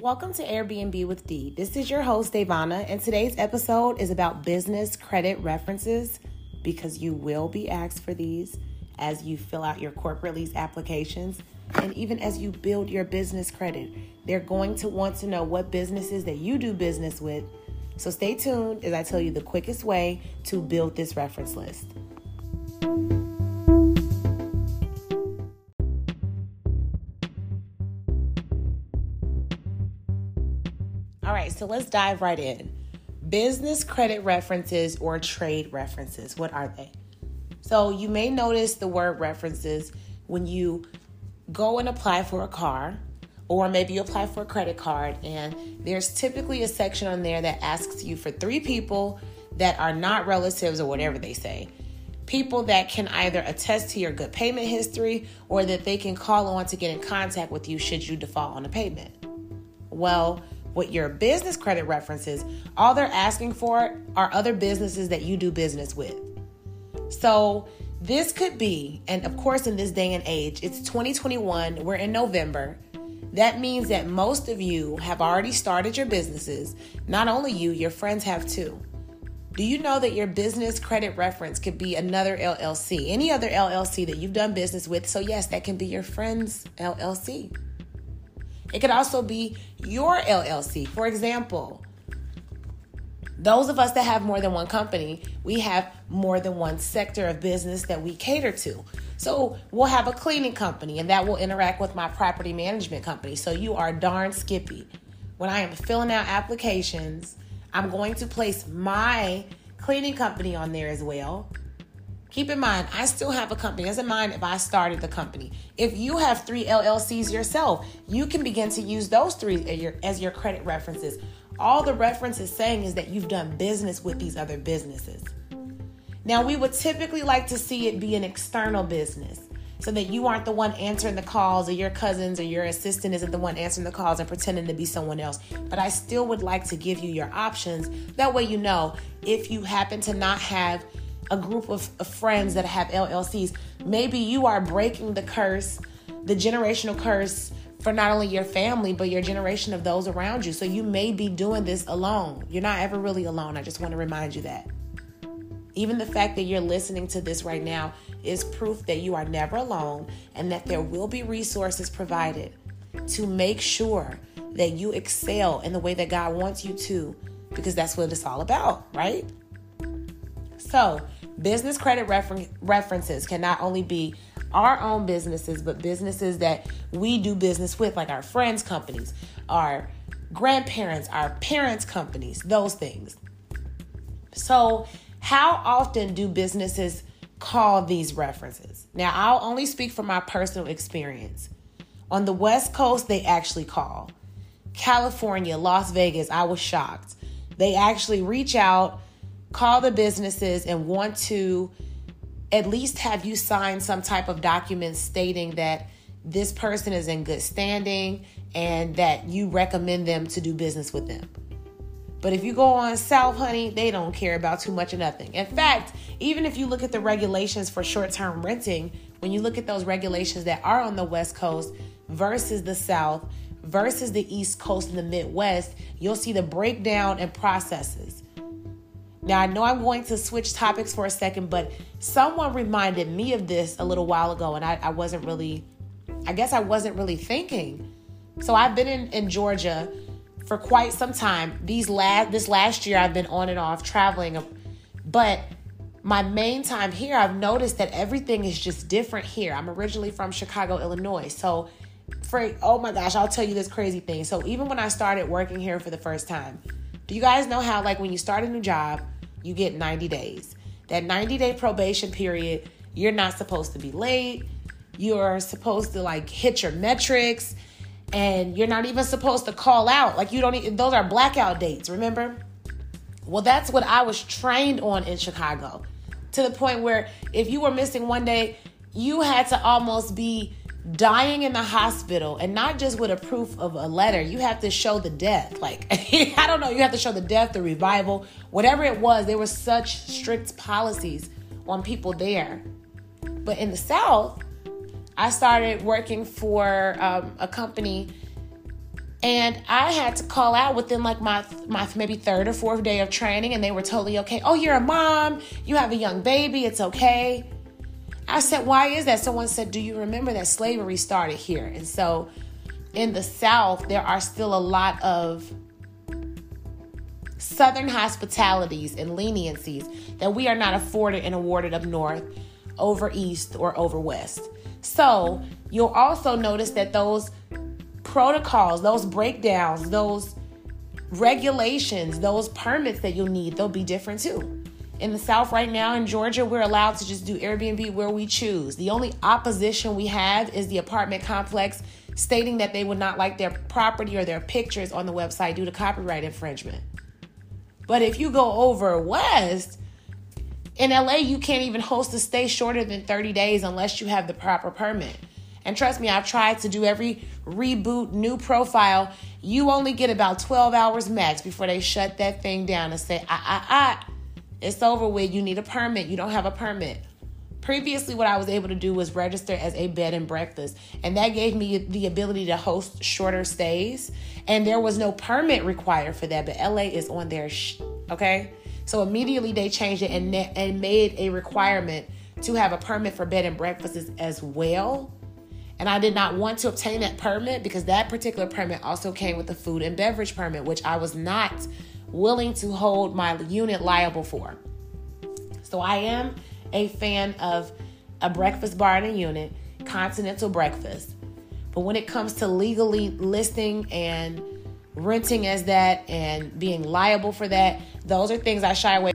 Welcome to Airbnb with D. This is your host, Davana, and today's episode is about business credit references because you will be asked for these as you fill out your corporate lease applications and even as you build your business credit. They're going to want to know what businesses that you do business with. So stay tuned as I tell you the quickest way to build this reference list. So let's dive right in. Business credit references or trade references, what are they? So you may notice the word references when you go and apply for a car, or maybe you apply for a credit card, and there's typically a section on there that asks you for three people that are not relatives or whatever they say. People that can either attest to your good payment history or that they can call on to get in contact with you should you default on a payment. Well, with your business credit references, all they're asking for are other businesses that you do business with. So, this could be, and of course, in this day and age, it's 2021, we're in November. That means that most of you have already started your businesses. Not only you, your friends have too. Do you know that your business credit reference could be another LLC, any other LLC that you've done business with? So, yes, that can be your friend's LLC. It could also be your LLC. For example, those of us that have more than one company, we have more than one sector of business that we cater to. So we'll have a cleaning company and that will interact with my property management company. So you are darn skippy. When I am filling out applications, I'm going to place my cleaning company on there as well. Keep in mind, I still have a company. Doesn't mind if I started the company. If you have three LLCs yourself, you can begin to use those three as your, as your credit references all the reference is saying is that you've done business with these other businesses. Now, we would typically like to see it be an external business so that you aren't the one answering the calls or your cousins or your assistant isn't the one answering the calls and pretending to be someone else. But I still would like to give you your options. That way, you know if you happen to not have a group of, friends that have LLCs, maybe you are breaking the curse, the generational curse for not only your family, but your generation of those around you. So you may be doing this alone. You're not ever really alone. I just want to remind you that. Even the fact that you're listening to this right now is proof that you are never alone and that there will be resources provided to make sure that you excel in the way that God wants you to, because that's what it's all about, right? So, business credit refer- references can not only be our own businesses, but businesses that we do business with, like our friends' companies, our grandparents, our parents' companies, those things. So, how often do businesses call these references? Now, I'll only speak from my personal experience. On the West Coast, they actually call. California, Las Vegas, I was shocked. They actually reach out, call the businesses, and want to at least have you sign some type of document stating that this person is in good standing and that you recommend them to do business with them. But if you go on South, honey, they don't care about too much of nothing. In fact, even if you look at the regulations for short term renting, when you look at those regulations that are on the West Coast versus the South versus the East Coast and the Midwest, you'll see the breakdown and processes. Now, I know I'm going to switch topics for a second, but someone reminded me of this a little while ago, and I, I wasn't really, I guess I wasn't really thinking. So I've been in, in Georgia for quite some time. These last this last year I've been on and off traveling, but my main time here, I've noticed that everything is just different here. I'm originally from Chicago, Illinois. So for oh my gosh, I'll tell you this crazy thing. So even when I started working here for the first time, do you guys know how, like, when you start a new job, you get 90 days? That 90 day probation period, you're not supposed to be late. You're supposed to, like, hit your metrics. And you're not even supposed to call out. Like, you don't, even, those are blackout dates, remember? Well, that's what I was trained on in Chicago to the point where if you were missing one day, you had to almost be dying in the hospital and not just with a proof of a letter you have to show the death like i don't know you have to show the death the revival whatever it was there were such strict policies on people there but in the south i started working for um, a company And I had to call out within like my my maybe third or fourth day of training, and they were totally okay. Oh, you're a mom, you have a young baby, it's okay. I said, why is that? Someone said, do you remember that slavery started here? And so in the South, there are still a lot of Southern hospitalities and leniencies that we are not afforded and awarded up north, over east, or over west. So you'll also notice that those protocols, those breakdowns, those regulations, those permits that you'll need, they'll be different too. In the South right now in Georgia, we're allowed to just do Airbnb where we choose. The only opposition we have is the apartment complex stating that they would not like their property or their pictures on the website due to copyright infringement. But if you go over west, in LA, you can't even host a stay shorter than 30 days unless you have the proper permit. And trust me, I've tried to do every reboot, new profile. You only get about 12 hours max before they shut that thing down and say, ah, ah, ah, it's over with. You need a permit. You don't have a permit. Previously, what I was able to do was register as a bed and breakfast, and that gave me the ability to host shorter stays. And there was no permit required for that, but LA is on their sh- okay. So immediately they changed it and and made a requirement to have a permit for bed and breakfasts as well. And I did not want to obtain that permit because that particular permit also came with a food and beverage permit, which I was not willing to hold my unit liable for. So I am a fan of a breakfast bar in a unit, continental breakfast. But when it comes to legally listing and renting as that and being liable for that, those are things I shy away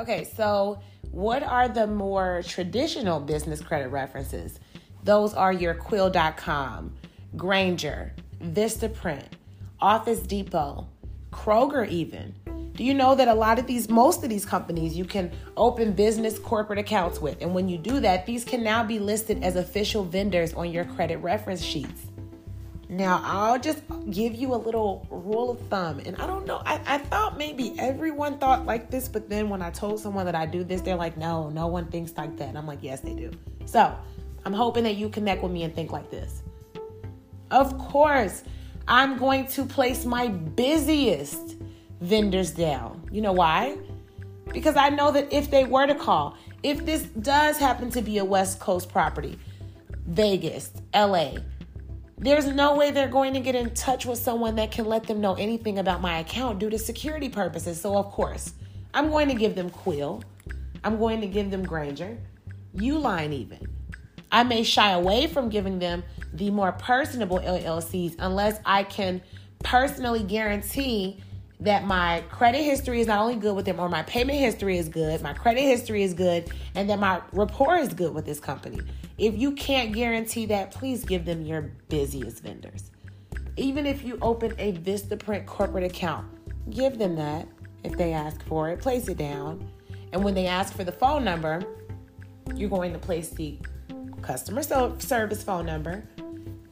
Okay, so what are the more traditional business credit references? Those are your Quill.com, Grainger, Vistaprint, Office Depot, Kroger, even. Do you know that a lot of these, most of these companies, you can open business corporate accounts with? And when you do that, these can now be listed as official vendors on your credit reference sheets. Now, I'll just give you a little rule of thumb. And I don't know, I, I thought maybe everyone thought like this, but then when I told someone that I do this, they're like, no, no one thinks like that. And I'm like, yes, they do. So I'm hoping that you connect with me and think like this. Of course, I'm going to place my busiest vendors down. You know why? Because I know that if they were to call, if this does happen to be a West Coast property, Vegas, LA, there's no way they're going to get in touch with someone that can let them know anything about my account due to security purposes. So, of course, I'm going to give them Quill. I'm going to give them Grainger, Uline, even. I may shy away from giving them the more personable LLCs unless I can personally guarantee that my credit history is not only good with them or my payment history is good, my credit history is good, and that my rapport is good with this company. If you can't guarantee that, please give them your busiest vendors. Even if you open a Vistaprint corporate account, give them that if they ask for it, place it down. And when they ask for the phone number, you're going to place the customer service phone number.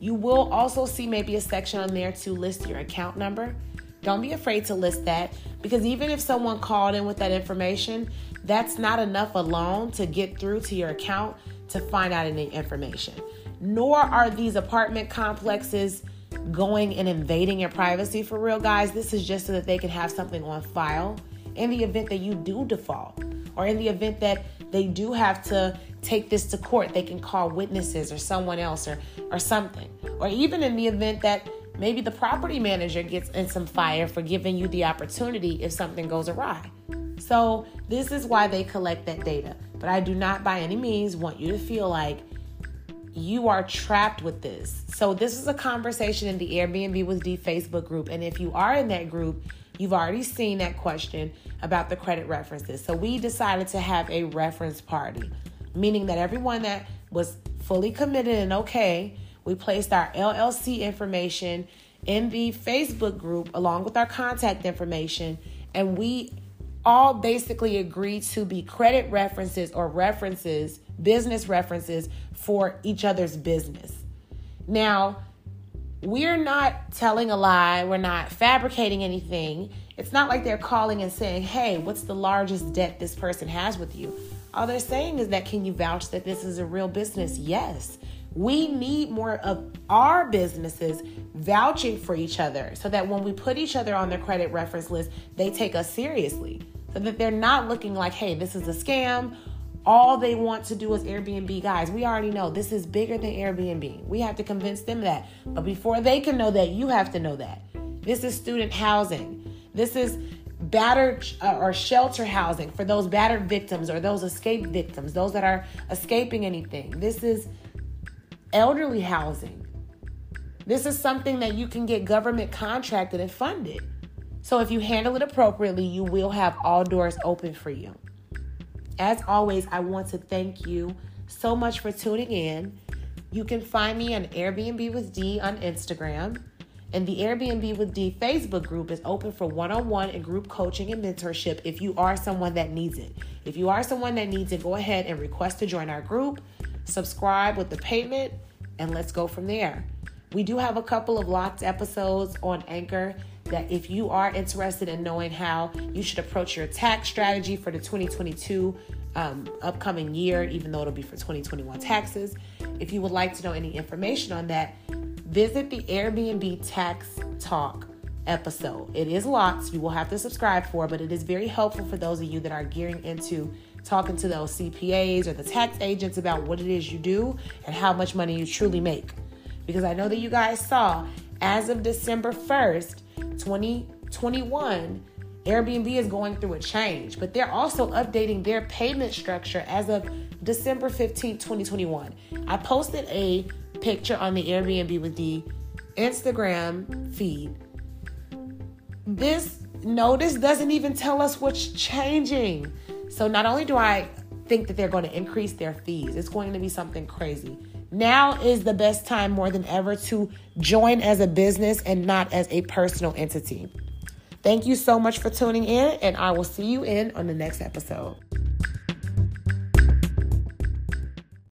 You will also see maybe a section on there to list your account number. Don't be afraid to list that because even if someone called in with that information, that's not enough alone to get through to your account to find out any information. Nor are these apartment complexes going and invading your privacy for real, guys. This is just so that they can have something on file in the event that you do default or in the event that they do have to take this to court. They can call witnesses or someone else or, or something. Or even in the event that maybe the property manager gets in some fire for giving you the opportunity if something goes awry. So, this is why they collect that data. But I do not by any means want you to feel like you are trapped with this. So, this is a conversation in the Airbnb with D Facebook group. And if you are in that group, you've already seen that question about the credit references. So, we decided to have a reference party, meaning that everyone that was fully committed and okay, we placed our LLC information in the Facebook group along with our contact information, and we all basically agreed to be credit references or references, business references for each other's business. Now, we're not telling a lie, we're not fabricating anything. It's not like they're calling and saying, hey, what's the largest debt this person has with you? All they're saying is that, can you vouch that this is a real business? Yes. We need more of our businesses vouching for each other so that when we put each other on their credit reference list, they take us seriously. So that they're not looking like, hey, this is a scam all they want to do is Airbnb. Guys, we already know this is bigger than Airbnb. We have to convince them that. But before they can know that, you have to know that. This is student housing. This is battered uh, or shelter housing for those battered victims or those escape victims, those that are escaping anything. This is elderly housing. This is something that you can get government contracted and funded. So if you handle it appropriately, you will have all doors open for you. As always, I want to thank you so much for tuning in. You can find me on Airbnb with D on Instagram. And the Airbnb with D Facebook group is open for one on one and group coaching and mentorship if you are someone that needs it. If you are someone that needs it, go ahead and request to join our group, subscribe with the payment, and let's go from there. We do have a couple of locked episodes on Anchor that if you are interested in knowing how you should approach your tax strategy for the 2022 um, upcoming year, even though it'll be for 2021 taxes, if you would like to know any information on that, visit the Airbnb Tax Talk episode. It is locked, you will have to subscribe for, but it is very helpful for those of you that are gearing into talking to those CPAs or the tax agents about what it is you do and how much money you truly make. Because I know that you guys saw as of December 1st, 2021, Airbnb is going through a change, but they're also updating their payment structure as of December 15th, 2021. I posted a picture on the Airbnb with D Instagram feed. This notice doesn't even tell us what's changing. So not only do I think that they're going to increase their fees, it's going to be something crazy. Now is the best time more than ever to join as a business and not as a personal entity. Thank you so much for tuning in, and I will see you in on the next episode.